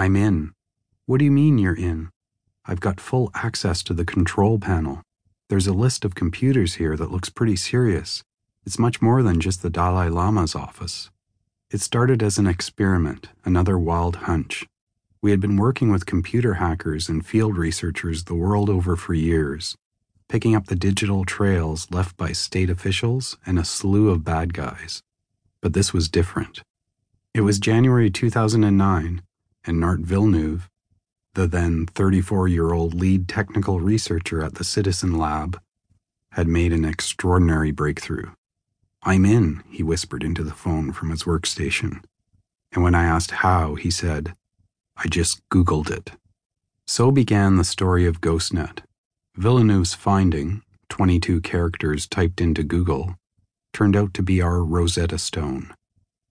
I'm in. What do you mean you're in? I've got full access to the control panel. There's a list of computers here that looks pretty serious. It's much more than just the Dalai Lama's office. It started as an experiment, another wild hunch. We had been working with computer hackers and field researchers the world over for years, picking up the digital trails left by state officials and a slew of bad guys. But this was different. It was January 2009, and Nart Villeneuve, the then 34 year old lead technical researcher at the Citizen Lab, had made an extraordinary breakthrough. I'm in, he whispered into the phone from his workstation. And when I asked how, he said, I just Googled it. So began the story of GhostNet. Villeneuve's finding, 22 characters typed into Google, turned out to be our Rosetta Stone,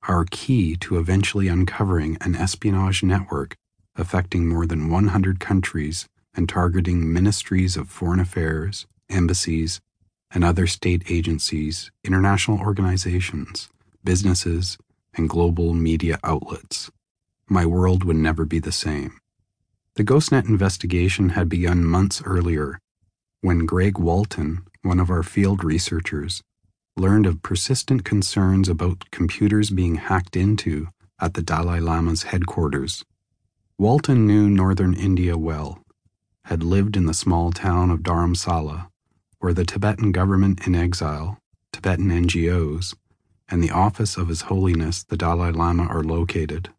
our key to eventually uncovering an espionage network affecting more than 100 countries and targeting ministries of foreign affairs, embassies, and other state agencies, international organizations, businesses, and global media outlets. My world would never be the same. The GhostNet investigation had begun months earlier when Greg Walton, one of our field researchers, learned of persistent concerns about computers being hacked into at the Dalai Lama's headquarters Walton knew northern India well, had lived in the small town of Dharamsala, where the Tibetan government in exile, Tibetan NGOs, and the office of His Holiness the Dalai Lama are located.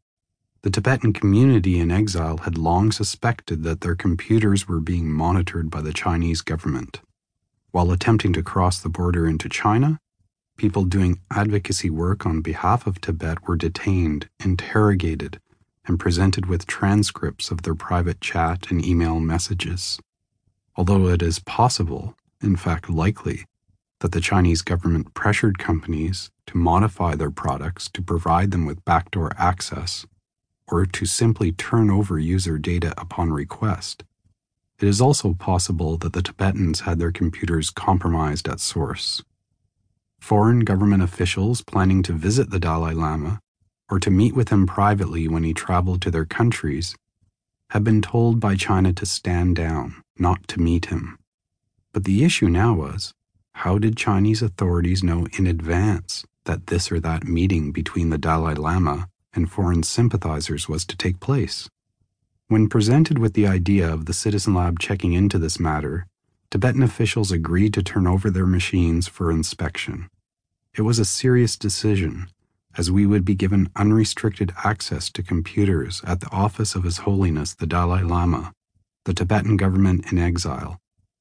The Tibetan community in exile had long suspected that their computers were being monitored by the Chinese government. While attempting to cross the border into China, people doing advocacy work on behalf of Tibet were detained, interrogated, and presented with transcripts of their private chat and email messages. Although it is possible, in fact likely, that the Chinese government pressured companies to modify their products to provide them with backdoor access, or to simply turn over user data upon request. It is also possible that the Tibetans had their computers compromised at source. Foreign government officials planning to visit the Dalai Lama or to meet with him privately when he traveled to their countries, had been told by China to stand down, not to meet him. But the issue now was how did Chinese authorities know in advance that this or that meeting between the Dalai Lama and foreign sympathizers was to take place? When presented with the idea of the Citizen Lab checking into this matter, Tibetan officials agreed to turn over their machines for inspection. It was a serious decision as we would be given unrestricted access to computers at the office of His Holiness the Dalai Lama, the Tibetan government in exile,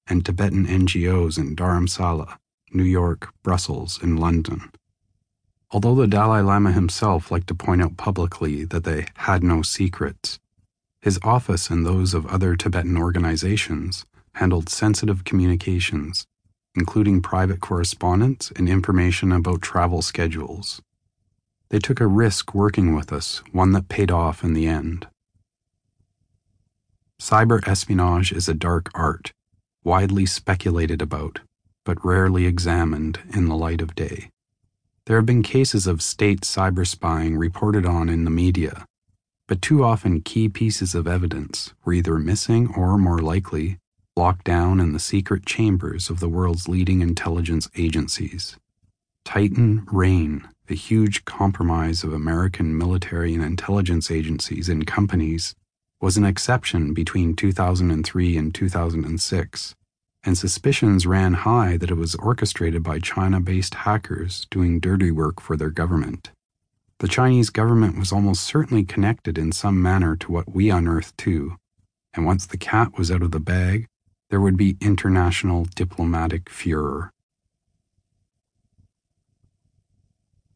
and Tibetan NGOs in Dharamsala, New York, Brussels, and London. Although the Dalai Lama himself liked to point out publicly that they had no secrets, his office and those of other Tibetan organizations handled sensitive communications, including private correspondence and information about travel schedules. They took a risk working with us, one that paid off in the end. Cyber espionage is a dark art, widely speculated about, but rarely examined in the light of day. There have been cases of state cyber spying reported on in the media, but too often key pieces of evidence were either missing or, more likely, locked down in the secret chambers of the world's leading intelligence agencies. Titan Rain the huge compromise of American military and intelligence agencies and companies was an exception between 2003 and 2006, and suspicions ran high that it was orchestrated by China based hackers doing dirty work for their government. The Chinese government was almost certainly connected in some manner to what we unearthed too, and once the cat was out of the bag, there would be international diplomatic furor.